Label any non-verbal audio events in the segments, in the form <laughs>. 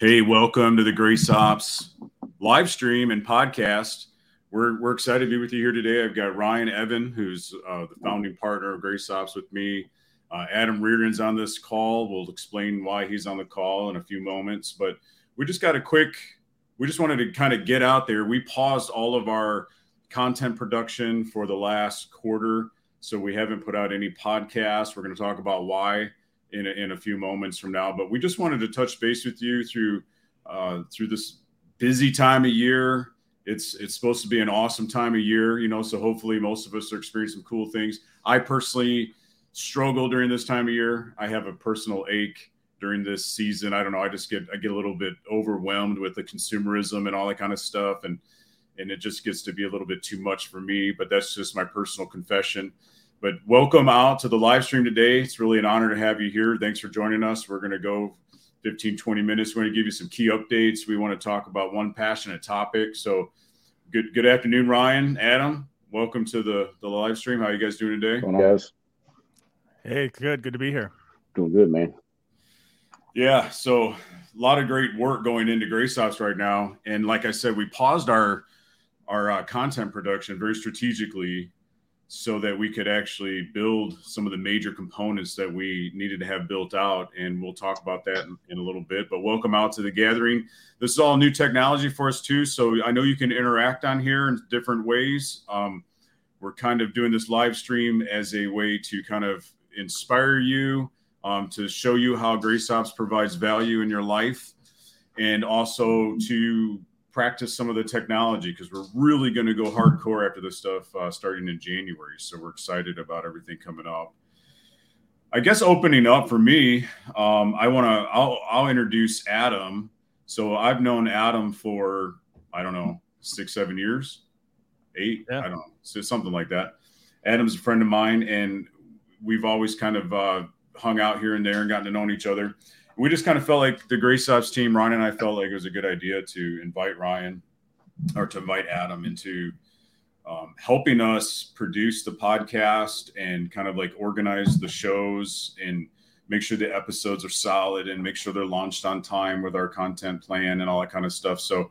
Hey, welcome to the Grace Ops live stream and podcast. We're, we're excited to be with you here today. I've got Ryan Evan, who's uh, the founding partner of Grace Ops with me. Uh, Adam Reardon's on this call. We'll explain why he's on the call in a few moments. But we just got a quick, we just wanted to kind of get out there. We paused all of our content production for the last quarter. So we haven't put out any podcasts. We're going to talk about why in a, in a few moments from now. But we just wanted to touch base with you through uh, through this busy time of year. It's it's supposed to be an awesome time of year, you know. So hopefully, most of us are experiencing cool things. I personally struggle during this time of year. I have a personal ache during this season. I don't know. I just get I get a little bit overwhelmed with the consumerism and all that kind of stuff, and and it just gets to be a little bit too much for me. But that's just my personal confession. But welcome out to the live stream today. It's really an honor to have you here. Thanks for joining us. We're going to go 15, 20 minutes. We're going to give you some key updates. We want to talk about one passionate topic. So good good afternoon, Ryan, Adam. Welcome to the, the live stream. How are you guys doing today? Going on, guys? Hey, good. Good to be here. Doing good, man. Yeah, so a lot of great work going into Grace Ops right now. And like I said, we paused our our uh, content production very strategically so that we could actually build some of the major components that we needed to have built out. And we'll talk about that in, in, a little bit. But welcome out to the gathering. This is all new technology for us, too. So I know you can interact on here in different ways. Um, we're kind of doing this live stream as a way to kind of inspire you, um, to show you how Grace Ops provides value in your life, and also to practice some of the technology because we're really going to go hardcore after this stuff uh, starting in January. So we're excited about everything coming up. I guess opening up for me, um, I want to. I'll, I'll introduce Adam. So I've known Adam for I don't know six, seven years, eight. Yeah. I don't know, so something like that. Adam's a friend of mine, and we've always kind of uh, hung out here and there and gotten to know each other we just kind of felt like the Grace Ops team, Ryan and I felt like it was a good idea to invite Ryan or to invite Adam into um, helping us produce the podcast and kind of like organize the shows and make sure the episodes are solid and make sure they're launched on time with our content plan and all that kind of stuff. So,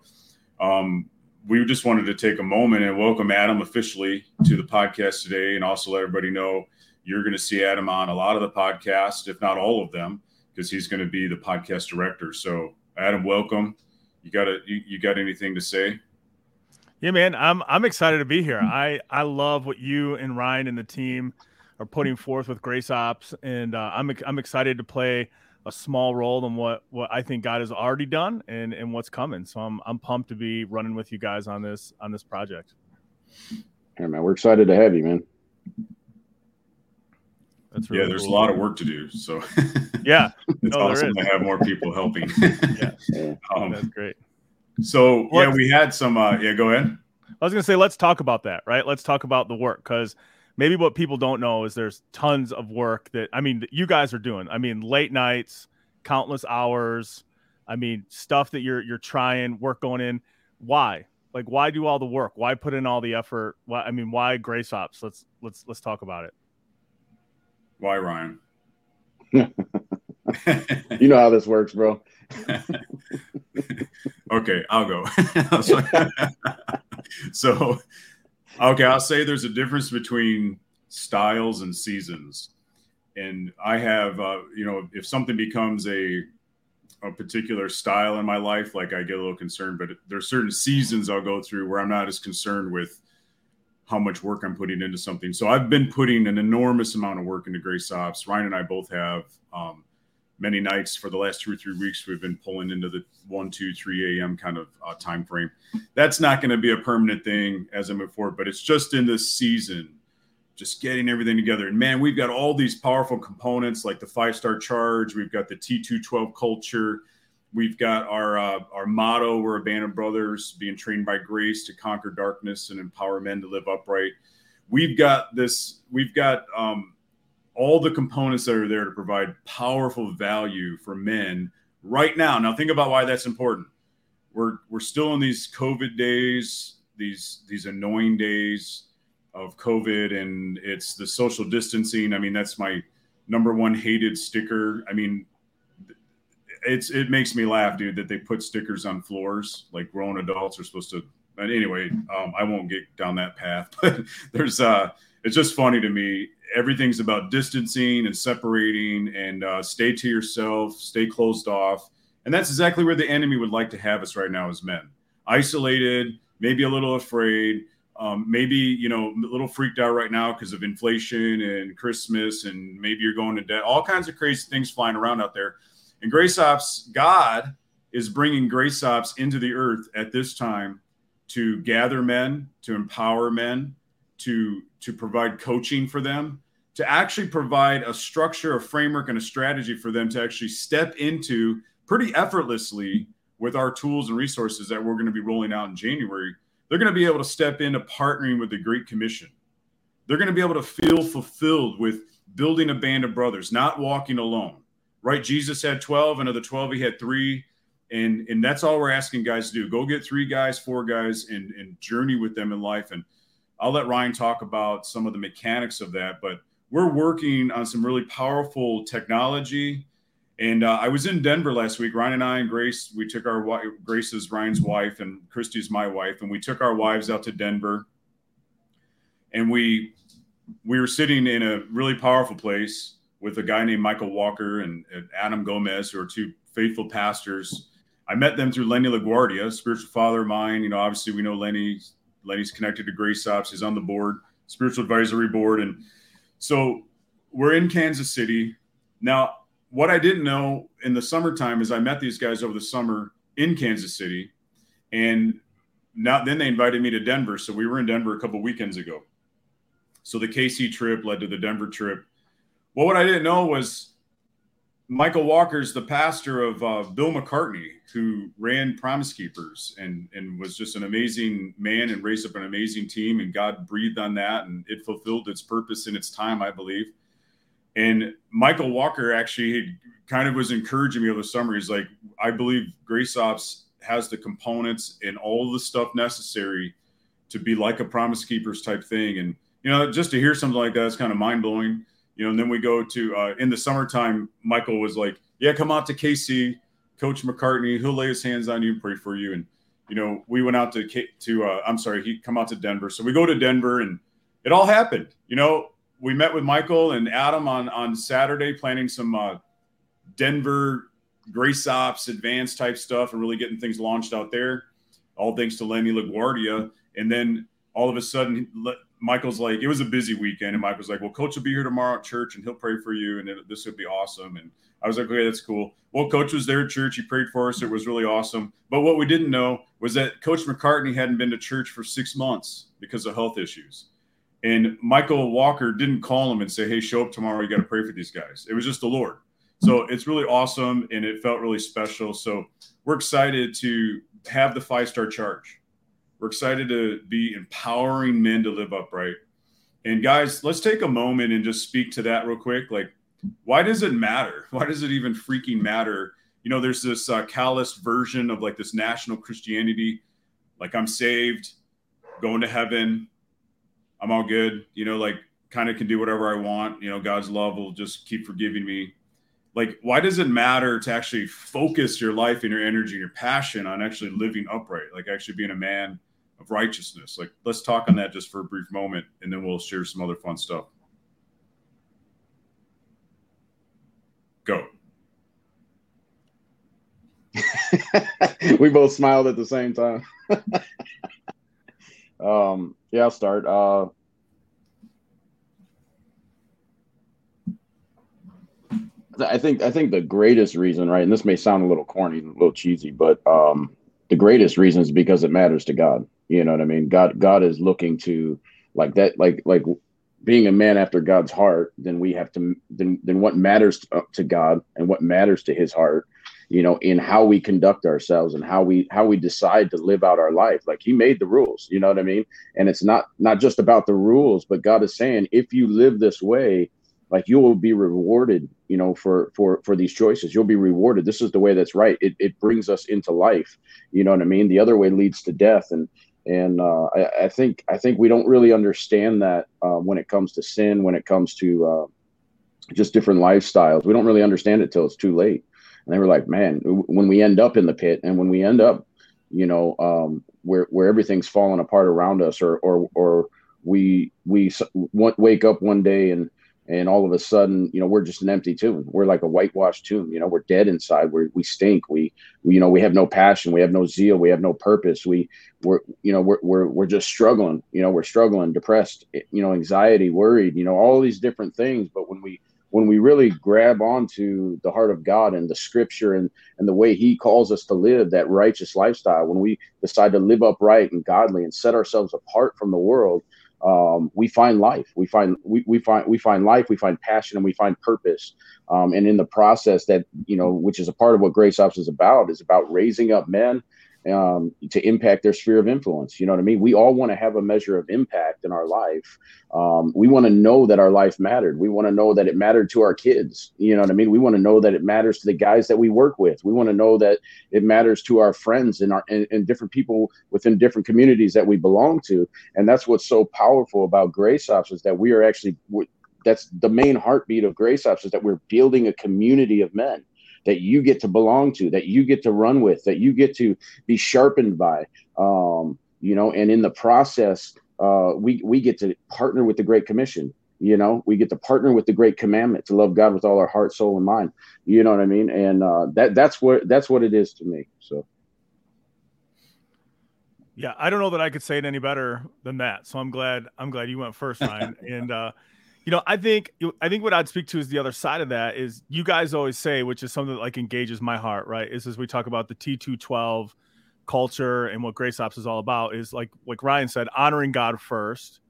um, we just wanted to take a moment and welcome Adam officially to the podcast today and also let everybody know you're going to see Adam on a lot of the podcasts, if not all of them because he's going to be the podcast director. So, Adam, welcome. You got a, you, you got anything to say? Yeah, man, I'm I'm excited to be here. I I love what you and Ryan and the team are putting forth with Grace Ops, and uh, I'm I'm excited to play a small role in what what I think God has already done and and what's coming. So I'm I'm pumped to be running with you guys on this on this project. Hey man, we're excited to have you, man. That's really yeah. There's cool. a lot of work to do. So <laughs> yeah, it's no, awesome to have more people helping. <laughs> yeah, <laughs> um, that's great. So yeah, we had some. Uh, yeah, go ahead. I was gonna say let's talk about that, right? Let's talk about the work because maybe what people don't know is there's tons of work that I mean you guys are doing. I mean late nights, countless hours. I mean stuff that you're you're trying, work going in. Why? Like why do all the work? Why put in all the effort? Why I mean why Grace Ops? Let's let's let's talk about it. Why, Ryan? <laughs> you know how this works, bro. <laughs> okay, I'll go. <laughs> so, okay, I'll say there's a difference between styles and seasons. And I have, uh, you know, if something becomes a a particular style in my life, like I get a little concerned, but there's certain seasons I'll go through where I'm not as concerned with how much work I'm putting into something. So I've been putting an enormous amount of work into Grace Ops. Ryan and I both have um, many nights for the last two or three weeks. We've been pulling into the one, two, three a.m. kind of uh, time frame. That's not going to be a permanent thing as I move forward, but it's just in this season, just getting everything together. And man, we've got all these powerful components like the five star charge. We've got the T212 culture We've got our uh, our motto: We're a band of brothers, being trained by grace to conquer darkness and empower men to live upright. We've got this. We've got um, all the components that are there to provide powerful value for men right now. Now, think about why that's important. We're we're still in these COVID days, these these annoying days of COVID, and it's the social distancing. I mean, that's my number one hated sticker. I mean, it's it makes me laugh, dude, that they put stickers on floors like grown adults are supposed to. But anyway, um, I won't get down that path. <laughs> But there's uh, it's just funny to me. Everything's about distancing and separating, and uh, stay to yourself, stay closed off, and that's exactly where the enemy would like to have us right now as men, isolated, maybe a little afraid. Um, maybe you know a little freaked out right now because of inflation and Christmas, and maybe you're going to debt. All kinds of crazy things flying around out there. And Grace Ops, God is bringing Grace Ops into the earth at this time to gather men, to empower men, to to provide coaching for them, to actually provide a structure, a framework, and a strategy for them to actually step into pretty effortlessly with our tools and resources that we're going to be rolling out in January. They're going to be able to step into partnering with the Great Commission. They're going to be able to feel fulfilled with building a band of brothers, not walking alone right? Jesus had 12, and of the 12, he had three. And, and that's all we're asking guys to do. Go get three guys, four guys, and, and journey with them in life. And I'll let Ryan talk about some of the mechanics of that. But we're working on some really powerful technology. And uh, I was in Denver last week. Ryan and I and Grace, we took our wife, Grace is Ryan's wife, and Christy's my wife, and we took our wives out to Denver. And we we were sitting in a really powerful place with a guy named Michael Walker and, and Adam Gomez, who are two faithful pastors. I met them through Lenny LaGuardia, spiritual father of mine. You know, obviously we know Lenny. Lenny's connected to Grace Ops. He's on the board, spiritual advisory board, and so we're in Kansas City now. What I didn't know in the summertime is I met these guys over the summer in Kansas City, and now then they invited me to Denver. So we were in Denver a couple weekends ago. So the KC trip led to the Denver trip well, what I didn't know was Michael Walker's the pastor of uh, Bill McCartney, who ran Promise Keepers and and was just an amazing man and raised up an amazing team. And God breathed on that, and it fulfilled its purpose in its time, I believe. And Michael Walker actually kind of was encouraging me over the summer. He's like, I believe Grace Ops has the components and all the stuff necessary to be like a Promise Keepers type thing. And you know, just to hear something like that is kind of mind blowing you know, and then we go to uh, in the summertime. Michael was like, "Yeah, come out to KC, Coach McCartney. He'll lay his hands on you and pray for you." And you know, we went out to to uh, I'm sorry, he come out to Denver. So we go to Denver, and it all happened. You know, we met with Michael and Adam on on Saturday, planning some uh, Denver Grace Ops advanced type stuff, and really getting things launched out there. All thanks to Lenny LaGuardia, and then all of a sudden Michael's like, it was a busy weekend, and Michael's like, well, coach will be here tomorrow at church, and he'll pray for you, and this would be awesome. And I was like, okay, that's cool. Well, coach was there at church. He prayed for us. It was really awesome. But what we didn't know was that Coach McCartney hadn't been to church for six months because of health issues. And Michael Walker didn't call him and say, hey, show up tomorrow. You got to pray for these guys. It was just the Lord. So it's really awesome, and it felt really special. So we're excited to have the five star charge we're excited to be empowering men to live upright. And guys, let's take a moment and just speak to that real quick. Like, why does it matter? <laughs> Why does it even freaking matter? You know, there's this uh, callous version of like this national Christianity, like I'm saved, going to heaven, I'm all good. You know, like kind of can do whatever I want. You know, God's love will just keep forgiving me. Like, why does it matter to actually focus your life and your energy and your passion on actually living upright, like actually being a man of righteousness. Like, let's talk on that just for a brief moment, and then we'll share some other fun stuff. Go. <laughs> we both smiled at the same time. <laughs> um, yeah, I'll start. Uh, I think I think the greatest reason, right, and this may sound a little corny, a little cheesy, but um, the greatest reason is because it matters to God. You know what I mean? God God is looking to like that like like being a man after God's heart, then we have to then then what matters to, uh, to God and what matters to his heart, you know, in how we conduct ourselves and how we how we decide to live out our life. Like he made the rules, you know what I mean? And it's not not just about the rules, but God is saying if you live this way, like you will be rewarded you know for for for these choices you'll be rewarded this is the way that's right it, it brings us into life you know what i mean the other way leads to death and and uh, I, I, think I think we don't really understand that uh, when it comes to sin, when it comes to uh, just different lifestyles. We don't really understand it till it's too late. and they were like, man, when we end up in the pit and when we end up, you know, um, where where everything's falling apart around us, or or or we we wake up one day and and all of a sudden you know we're just an empty tomb. We're like a whitewashed tomb you know we're dead inside we we stink we, we you know we have no passion we have no zeal we have no purpose we we're you know we're, we're we're just struggling you know we're struggling depressed eh, you know anxiety worried you know all these different things. But when we when we really grab onto the heart of God and the scripture and, and the way he calls us to live that righteous lifestyle, when we decide to live upright and godly and set ourselves apart from the world, um, we find life. We find we, we find we find life. We find passion and we find purpose. Um, and in the process, that you know, which is a part of what Grace Ops is about, is about raising up men um, to impact their sphere of influence. You know what I mean? We all want to have a measure of impact in our life. Um, we want to know that our life mattered. We want to know that it mattered to our kids. You know what I mean? We want to know that it matters to the guys that we work with. We want to know that it matters to our friends and our and, and different people within different communities that we belong to. And that's what's so powerful about Grace Ops is that we are actually that's the main heartbeat of Grace Ops is that we're building a community of men that you get to belong to, that you get to run with, that you get to be sharpened by. Um, you know, and in the process, uh, we we get to partner with the Great Commission. You know, we get to partner with the Great Commandment to love God with all our heart, soul, and mind. You know what I mean? And uh, that that's what that's what it is to me. So. Yeah, I don't know that I could say it any better than that. So I'm glad I'm glad you went first, Ryan. <laughs> and uh, you know, I think I think what I'd speak to is the other side of that is you guys always say, which is something that like engages my heart, right? Is as we talk about the T212 culture and what Grace Ops is all about is like like Ryan said, honoring God first,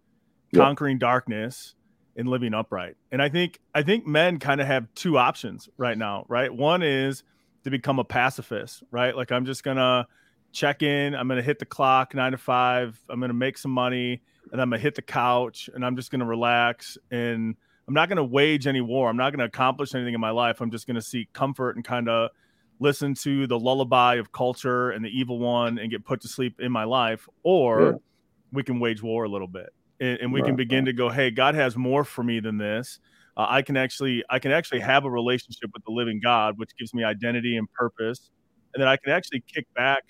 yep. conquering darkness, and living upright. And I think I think men kind of have two options right now, right? One is to become a pacifist, right? Like I'm just gonna check in, I'm gonna hit the clock nine to five, I'm gonna make some money and I'm gonna hit the couch and I'm just gonna relax and I'm not gonna wage any war. I'm not gonna accomplish anything in my life. I'm just gonna seek comfort and kind of listen to the lullaby of culture and the evil one and get put to sleep in my life. Or yeah. we can wage war a little bit and, and we right, can begin to go, hey, God has more for me than this. Uh, I can actually I can actually have a relationship with the living God, which gives me identity and purpose, and then I can actually kick back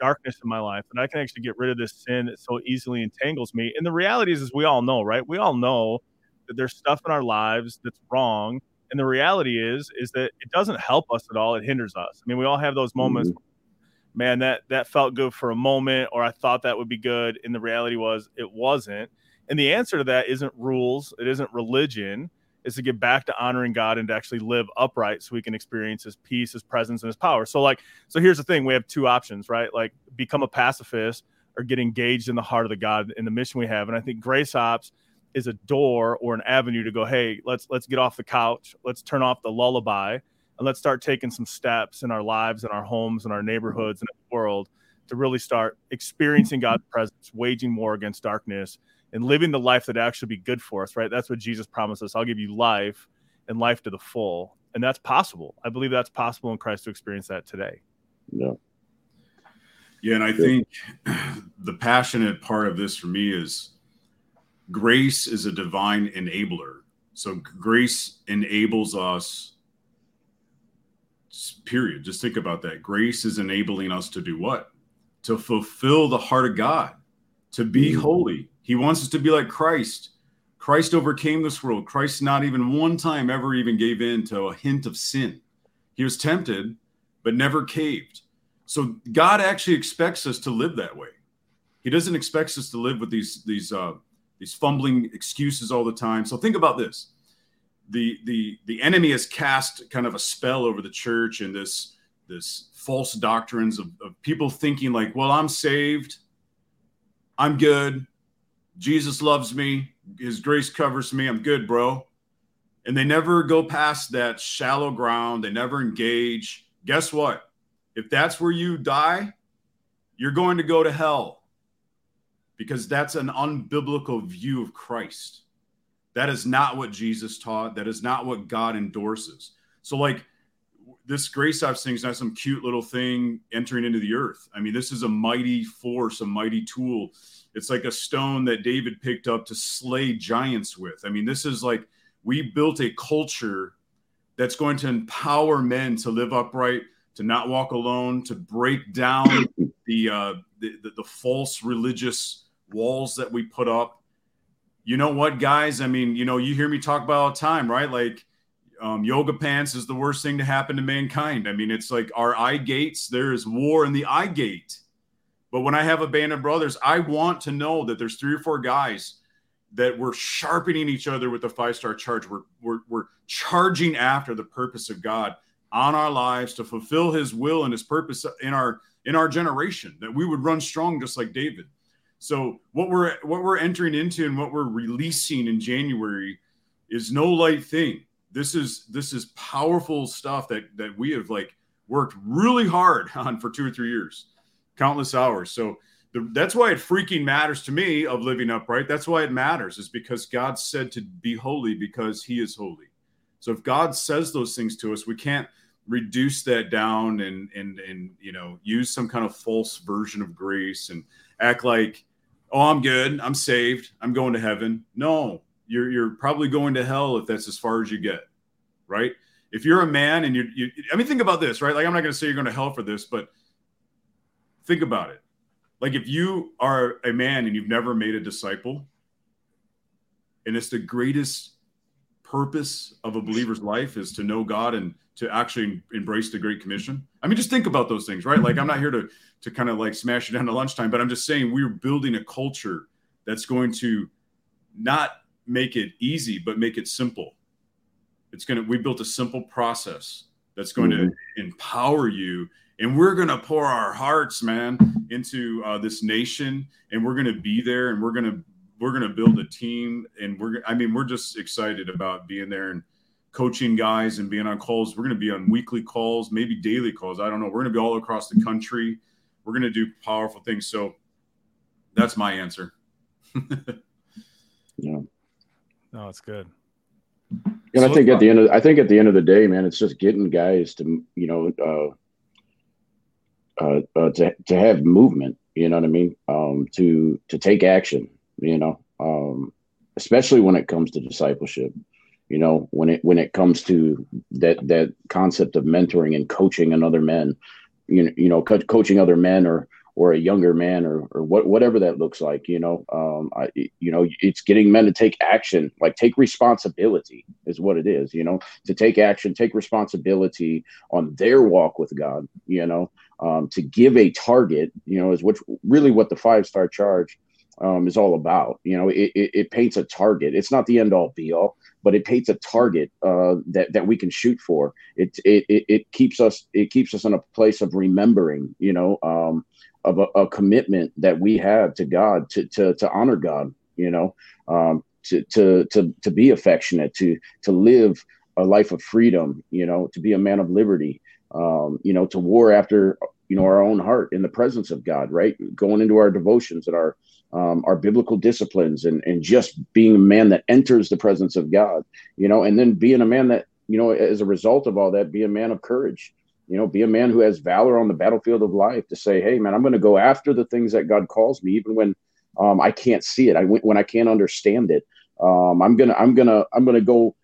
darkness in my life and I can actually get rid of this sin that so easily entangles me. And the reality is, as we all know, right? We all know that there's stuff in our lives that's wrong. And the reality is, is that it doesn't help us at all. It hinders us. I mean, we all have those moments. Mm-hmm. Man, that that felt good for a moment, or I thought that would be good, and the reality was it wasn't. And the answer to that isn't rules. It isn't religion is to get back to honoring God and to actually live upright so we can experience his peace, his presence, and his power. So, like, so here's the thing we have two options, right? Like, become a pacifist or get engaged in the heart of the God in the mission we have. And I think Grace Ops is a door or an avenue to go, hey, let's let's get off the couch, let's turn off the lullaby, and let's start taking some steps in our lives and our homes and our neighborhoods and the world to really start experiencing God's presence, waging war against darkness and living the life that actually be good for us, right? That's what Jesus promised us. I'll give you life and life to the full. And that's possible. I believe that's possible in Christ to experience that today. Yeah. Yeah. And I think <clears throat> the passionate part of this for me is grace is a divine enabler. So grace enables us, period. Just think about that. Grace is enabling us to do what? To fulfill the heart of God, to be mm-hmm. holy, he wants us to be like Christ. Christ overcame this world. Christ not even one time ever even gave in to a hint of sin. He was tempted, but never caved. So God actually expects us to live that way. He doesn't expect us to live with these these uh, these fumbling excuses all the time. So think about this: the the the enemy has cast kind of a spell over the church and this this false doctrines of, of people thinking like, well, I'm saved, I'm good, Jesus loves me. His grace covers me. I'm good, bro. And they never go past that shallow ground. They never engage. Guess what? If that's where you die, you're going to go to hell because that's an unbiblical view of Christ. That is not what Jesus taught. That is not what God endorses. So, like, this grace ops thing is not some cute little thing entering into the earth. I mean, this is a mighty force, a mighty tool it's like a stone that David picked up to slay giants with. I mean, this is like we built a culture that's going to empower men to live upright, to not walk alone, to break down <coughs> the, uh, the, the, the false religious walls that we put up. You know what, guys? I mean, you know, you hear me talk about all the time, right? Like, um, yoga pants is the worst thing to happen to mankind. I mean, it's like our eye gates. There is war in the eye gate. But when I have a band of brothers, I want to know that there's three or four guys that we're sharpening each other with the five star charge. We're, we're, we're charging after the purpose of God on our lives to fulfill his will and his purpose in our in our generation that we would run strong just like David. So what we're what we're entering into and what we're releasing in January is no light thing. This is this is powerful stuff that that we have like worked really hard <laughs> on for two or three years, countless hours. So the, that's why it freaking matters to me of living upright. That's why it matters, is because God said to be holy because He is holy. So if God says those things to us, we can't reduce that down and and and you know use some kind of false version of grace and act like, oh, I'm good, I'm saved, I'm going to heaven. No, you're you're probably going to hell if that's as far as you get, right? If you're a man and you, you I mean, think about this, right? Like I'm not going to say you're going to hell for this, but think about it like if you are a man and you've never made a disciple, and it's the greatest purpose of a believer's life is to know God and to actually embrace the Great Commission. I mean, just think about those things, right? Like I'm not here to to kind of like smash it down to lunchtime, but I'm just saying we're building a culture that's going to not make it easy, but make it simple. It's going to, we built a simple process that's going mm-hmm. to empower you and we're going to pour our hearts man into uh, this nation and we're going to be there and we're going to we're going to build a team and we're i mean we're just excited about being there and coaching guys and being on calls. We're going to be on weekly calls maybe daily calls i don't know. We're going to be all across the country. We're going to do powerful things. So that's my answer. <laughs> Yeah. No it's good. And so I think at the end of I think at the end of the day, man, it's just getting guys to you know uh, uh, uh, to to have movement. You know what I mean? Um, to to take action. You know, um, especially when it comes to discipleship. You know, when it when it comes to that that concept of mentoring and coaching another men. You know, you know, co- coaching other men or or a younger man or, or what, whatever that looks like, you know, um, I, you know, it's getting men to take action, like take responsibility is what it is, you know, to take action, take responsibility on their walk with God, you know, um, to give a target, you know, is which really what the five star charge um, is all about. You know, it, it, it, paints a target. It's not the end all be all, but it paints a target uh, that that we can shoot for. It, it it keeps us it keeps us in a place of remembering. You know, um, of a, a, commitment that we have to God to to to honor God. You know, um, to to to to be affectionate, to to live a life of freedom. You know, to be a man of liberty. Um, you know, to war after you know our own heart in the presence of God. Right, going into our devotions and our um, our biblical disciplines and and just being a man that enters the presence of God. You know, and then being a man that you know as a result of all that, be a man of courage you know be a man who has valor on the battlefield of life to say hey man i'm going to go after the things that god calls me even when um, i can't see it. I when i can't understand it. Um, i'm gonna i'm gonna i'm gonna go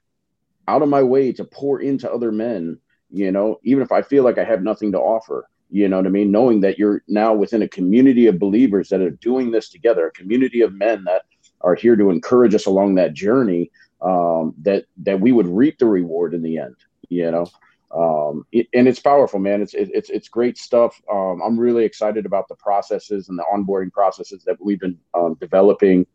out of my way to pour into other men you know even if i feel like i have nothing to offer. You know what i mean? Knowing that you're now within a community of believers that are doing this together a community of men that are here to encourage us along that journey um, that that we would reap the reward in the end you know um, it, and it's powerful, man. It's it, it's it's great stuff. Um, I'm really excited about the processes and the onboarding processes that we've been um, developing.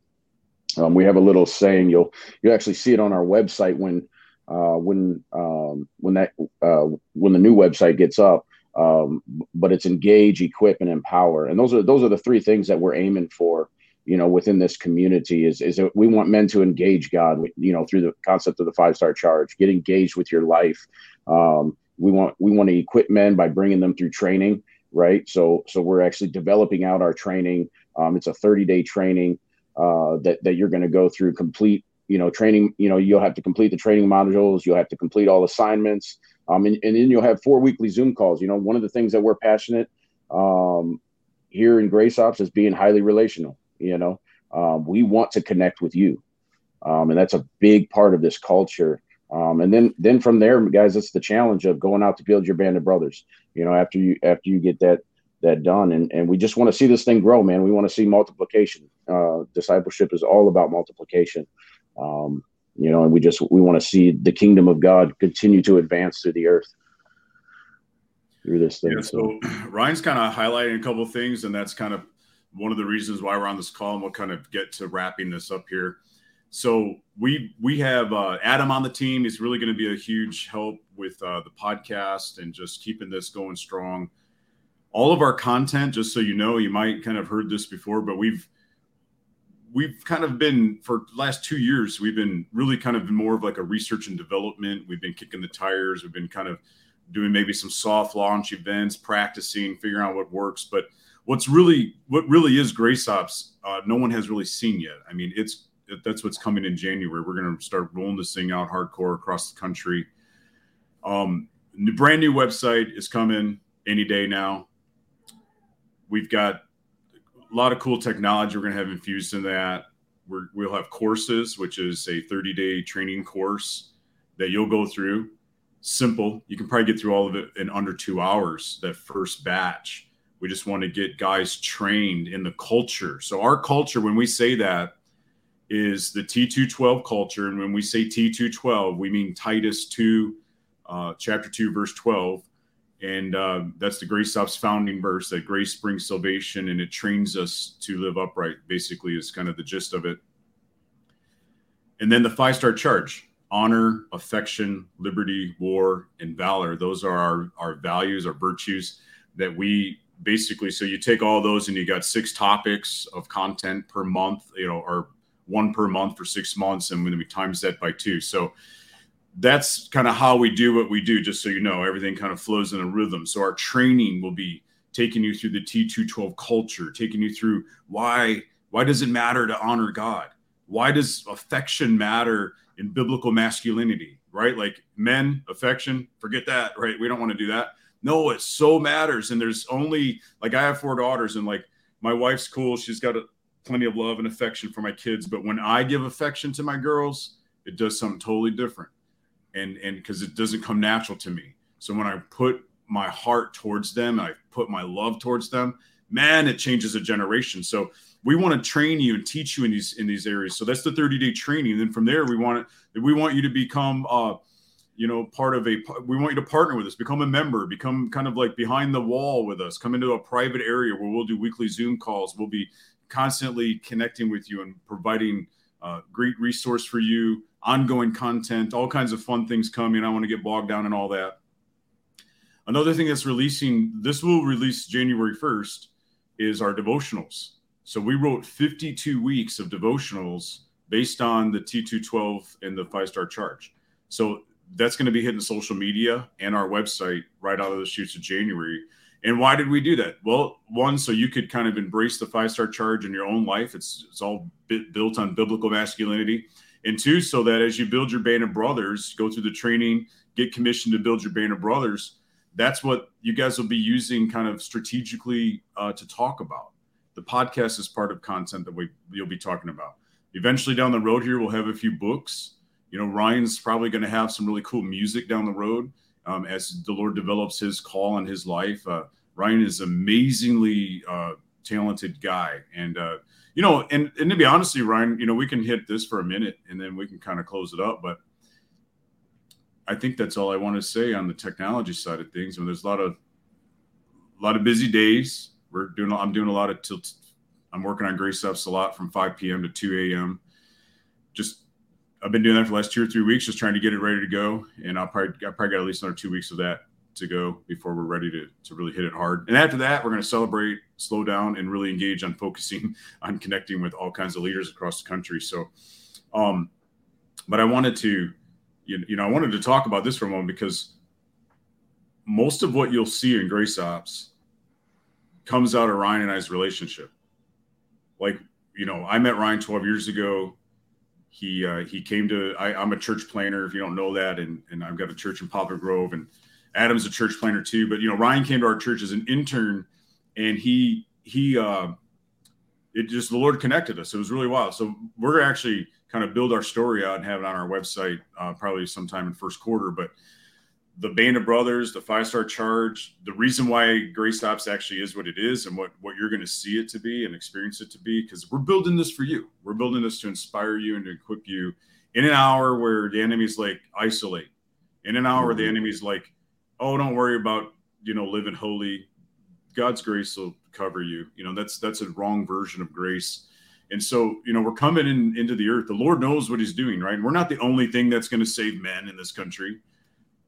Um, we have a little saying you'll you actually see it on our website when uh, when um, when that uh, when the new website gets up. Um, but it's engage, equip, and empower, and those are those are the three things that we're aiming for you know within this community is is that we want men to engage god you know through the concept of the five star charge get engaged with your life. Um, we want we want to equip men by bringing them through training right? So so we're actually developing out our training. Um, it's a 30 day training uh, that that you're going to go through complete you know training you know you'll have to complete the training modules you'll have to complete all assignments um, and, and then you'll have four weekly zoom calls. You know one of the things that we're passionate um, here in grace ops is being highly relational you know, um, we want to connect with you, um, and that's a big part of this culture Um, and then then from there, guys, it's the challenge of going out to build your band of brothers. You know, after you after you get that that done, and and we just want to see this thing grow, man. We want to see multiplication. Uh, discipleship is all about multiplication. Um, you know, and we just we want to see the kingdom of God continue to advance through the earth through this thing. Yeah, so, <clears throat> Ryan's kind of highlighting a couple things, and that's kind of one of the reasons why we're on this call, and we'll kind of get to wrapping this up here. So we we have uh, Adam on the team. He's really going to be a huge help with uh, the podcast and just keeping this going strong. All of our content, just so you know, you might kind of heard this before, but we've we've kind of been for last two years we've been really kind of more of like a research and development we've been kicking the tires we've been kind of doing maybe some soft launch events practicing figuring out what works but what's really what really is grace ops uh, no one has really seen yet i mean it's that's what's coming in january we're going to start rolling this thing out hardcore across the country um the brand new website is coming any day now we've got a lot of cool technology we're going to have infused in that. we will have courses, which is a 30 day training course that you'll go through. Simple. You can probably get through all of it in under two hours, that first batch. We just want to get guys trained in the culture. So, our culture, when we say that, is the T212 culture. And when we say T212, we mean Titus 2, uh, chapter 2, verse 12 and uh, that's the grace ops founding verse that grace brings salvation and it trains us to live upright basically is kind of the gist of it and then the five star charge honor affection liberty war and valor those are our, our values our virtues that we basically so you take all those and you got six topics of content per month you know or one per month for six months and when we times that by two so that's kind of how we do what we do, just so you know, everything kind of flows in a rhythm. So our training will be taking you through the T212 culture, taking you through why why does it matter to honor God? Why does affection matter in biblical masculinity? Right? Like men, affection, forget that, right? We don't want to do that. No, it so matters. And there's only like I have four daughters, and like my wife's cool. She's got a, plenty of love and affection for my kids. But when I give affection to my girls, it does something totally different and and because it doesn't come natural to me. So when I put my heart towards them, I put my love towards them, man, it changes a generation. So we want to train you and teach you in these in these areas. So that's the 30 day training. And then from there, we want it. We want you to become, uh, you know, part of a. We want you to partner with us, become a member, become kind of like behind the wall with us. Come into a private area where we'll do weekly Zoom calls. We'll be constantly connecting with you and providing uh, great resource for you ongoing content, all kinds of fun things coming. I want to get bogged down in all that. Another thing that's releasing, this will release January 1st, is our devotionals. So we wrote 52 weeks of devotionals based on the T212 and the five star charge. So that's going to be hitting social media and our website right out of the chutes of January. And why did we do that? Well, one, so you could kind of embrace the five star charge in your own life. It's it's all built on biblical masculinity and two, so that as you build your band of brothers, go through the training, get commissioned to build your band of brothers, that's what you guys will be using kind of strategically uh, to talk about. The podcast is part of content that we you'll be talking about. Eventually, down the road here, we'll have a few books. You know, Ryan's probably going to have some really cool music down the road um, as the Lord develops His call in his life. Uh, Ryan is amazingly uh, talented guy, and uh, you know, and and to be honest with you, Ryan, you know, we can hit this for a minute and then we can kind of close it up. But I think that's all I want to say on the technology side of things. I mean, there's a lot of a lot of busy days. We're doing. I'm doing a lot of tilt. I'm working on Grace Ops a lot from 5 p.m. to 2 a.m. Just I've been doing that for the last two or three weeks, just trying to get it ready to go. And I'll probably I probably got at least another two weeks of that to go before we're ready to, to really hit it hard. And after that, we're going to celebrate, slow down, and really engage on focusing <laughs> on connecting with all kinds of leaders across the country. So, um, but I wanted to, you, you know, I wanted to talk about this for a moment because most of what you'll see in Grace Ops comes out of Ryan and I's relationship. Like, you know, I met Ryan 12 years ago. He uh, he came to. I, I'm a church planner. If you don't know that, and and I've got a church in Poplar Grove, and Adam's a church planner too, but you know, Ryan came to our church as an intern and he, he, uh, it just, the Lord connected us. It was really wild. So we're actually kind of build our story out and have it on our website uh, probably sometime in first quarter. But the Band of Brothers, the five star charge, the reason why Grace Ops actually is what it is and what, what you're going to see it to be and experience it to be, because we're building this for you. We're building this to inspire you and to equip you in an hour where the enemy's like isolate, in an hour where the mm-hmm. enemy's like, oh, don't worry about, you know, living holy. God's grace will cover you. You know, that's that's a wrong version of grace. And so, you know, we're coming in into the earth. The Lord knows what He's doing, right? And we're not the only thing that's going to save men in this country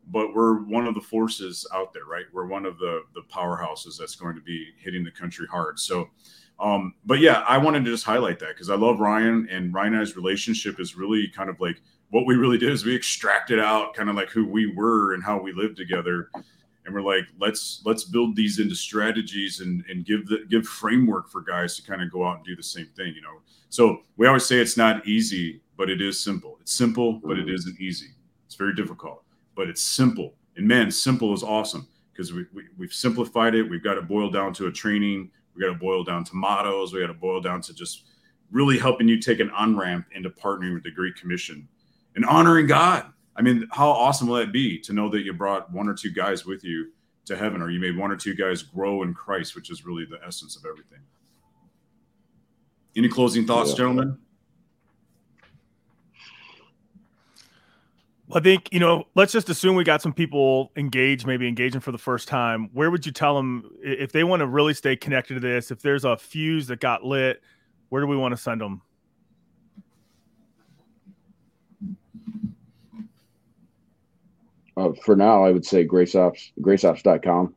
but we're one of the forces out there, right? We're one of the the powerhouses that's going to be hitting the country hard. So, um, but yeah, I wanted to just highlight that because I love Ryan and Ryan and I's relationship is really kind of like what we really did is we extracted out kind of like who we were and how we lived together. And we're like, let's let's build these into strategies and and give the give framework for guys to kind of go out and do the same thing, you know. So we always say it's not easy, but it is simple. It's simple, but it mm-hmm. isn't easy. It's very difficult but it's simple. And man, simple is awesome because we, we, have simplified it. We've got it boiled down to a training. We got to boil down to mottos. We got to boil down to just really helping you take an on ramp into partnering with the Great Commission and honoring God. I mean, how awesome will that be to know that you brought one or two guys with you to heaven, or you made one or two guys grow in Christ, which is really the essence of everything. Any closing thoughts, yeah. gentlemen? I think you know. Let's just assume we got some people engaged, maybe engaging for the first time. Where would you tell them if they want to really stay connected to this? If there's a fuse that got lit, where do we want to send them? Uh, for now, I would say graceops, graceops.com.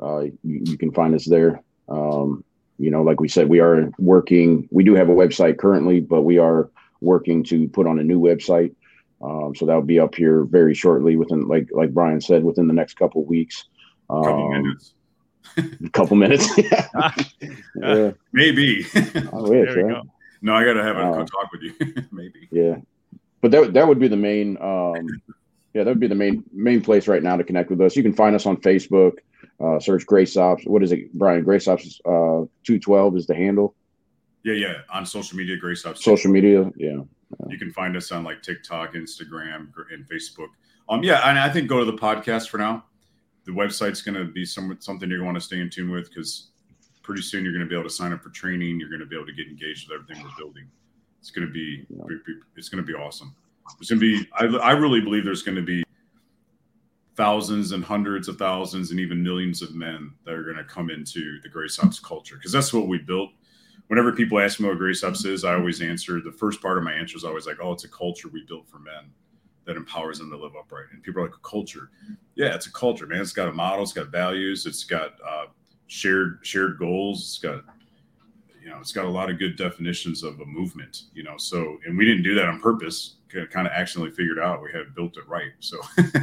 Uh, you, you can find us there. Um, you know, like we said, we are working. We do have a website currently, but we are working to put on a new website. Um, so that'll be up here very shortly within, like like Brian said, within the next couple weeks. Um, <laughs> couple minutes. a couple minutes. yeah. Maybe. I wish. Right? No, I gotta have a uh, talk with you. <laughs> Maybe. Yeah, but that that would be the main. Um, yeah, that would be the main main place right now to connect with us. You can find us on Facebook. Uh, search Grace Ops. What is it, Brian? Grace Ops uh, two twelve is the handle. Yeah, yeah, on social media, Grace Ops. Social media, yeah. You can find us on like TikTok, Instagram, and Facebook. Um, yeah, and I think go to the podcast for now. The website's going to be some, something you're going to want to stay in tune with because pretty soon you're going to be able to sign up for training. You're going to be able to get engaged with everything we're building. It's going to be, it's going to be awesome. It's going to be. I, I really believe there's going to be thousands and hundreds of thousands and even millions of men that are going to come into the Grace Ops culture because that's what we built whenever people ask me what Grace Ops is, I always answer the first part of my answer is always like, oh, it's a culture we built for men that empowers them to live upright. And people are like, a culture. Yeah, it's a culture, man. It's got a model, it's got values, it's got uh, shared shared goals, it's got you know, it's got a lot of good definitions of a movement, you know. So, and we didn't do that on purpose. Kind of accidentally figured out we had built it right. So, <laughs> uh,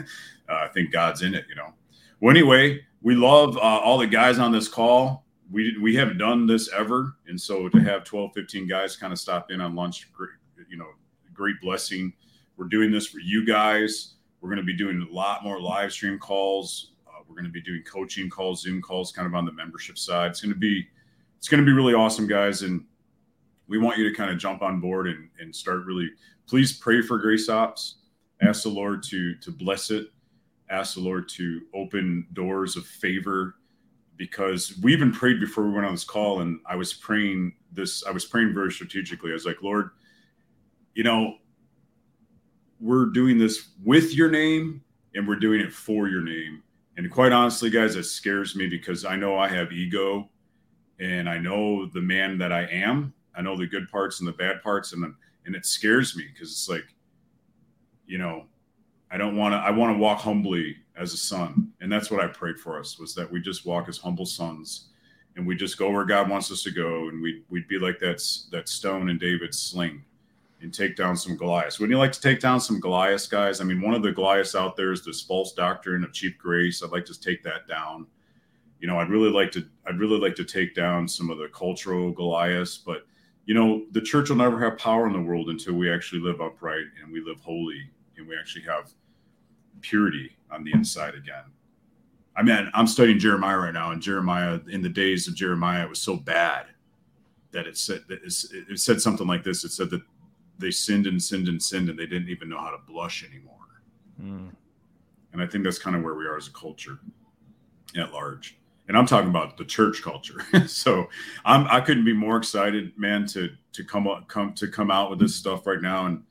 I think God's in it, you know. Well, anyway, we love uh, all the guys on this call we we haven't done this ever. And so to have 12 15 guys kind of stop in on lunch you know great blessing. We're doing this for you guys. We're going to be doing a lot more live stream calls. Uh, we're going to be doing coaching calls zoom calls kind of on the membership side. It's going to be it's going to be really awesome guys. And we want you to kind of jump on board and, and start really please pray for grace ops. Ask the lord to to bless it. Ask the lord to open doors of favor because we even prayed before we went on this call and i was praying this i was praying very strategically. I was like lord you know we're doing this with your name and we're doing it for your name. And quite honestly guys it scares me because i know i have ego and i know the man that i am. I know the good parts and the bad parts and and it scares me because it's like you know i don't want to i want to walk humbly as a son. And that's what I prayed for us was that we just walk as humble sons and we just go where God wants us to go. And we'd, we'd be like that, that stone in David's sling and take down some Goliaths. Wouldn't you like to take down some Goliaths, guys? I mean, one of the Goliaths out there is this false doctrine of cheap grace. I'd like to take that down. You know, I'd really like to, I'd really like to take down some of the cultural Goliaths, but you know, the church will never have power in the world until we actually live upright and we live holy and we actually have purity on the inside again. I mean, I'm studying Jeremiah right now, and Jeremiah, in the days of Jeremiah, it was so bad that it said that it said something like this. It said that they sinned and sinned and sinned and they didn't even know how to blush anymore. Mm. And I think that's kind of where we are as a culture at large. And I'm talking about the church culture. <laughs> so I'm I couldn't be more excited, man, to to come up come to come out with this stuff right now and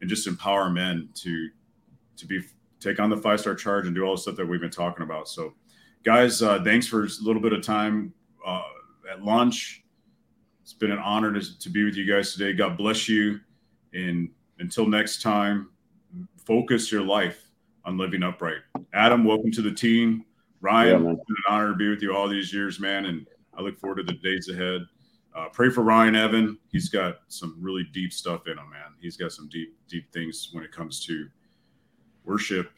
and just empower men to to be take on the five star charge and do all the stuff that we've been talking about. So guys, uh, thanks for a little bit of time uh, at lunch. It's been an honor to, to be with you guys today. God bless you. And until next time, focus your life on living upright. Adam, welcome to the team. Ryan, yeah, it's been an honor to be with you all these years, man. And I look forward to the days ahead. Uh, pray for Ryan Evan. He's got some really deep stuff in him, man. He's got some deep, deep things when it comes to worship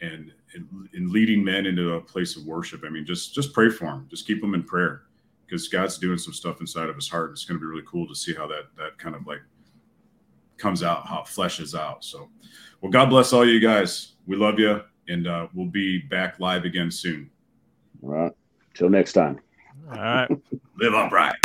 and, and, and leading men into a place of worship. I mean, just just pray for him. Just keep him in prayer because God's doing some stuff inside of his heart. It's going to be really cool to see how that that kind of like comes out, how it fleshes out. So, well, God bless all you guys. We love you, and uh, we'll be back live again soon. All right. Till next time. All right. <laughs> Live upright.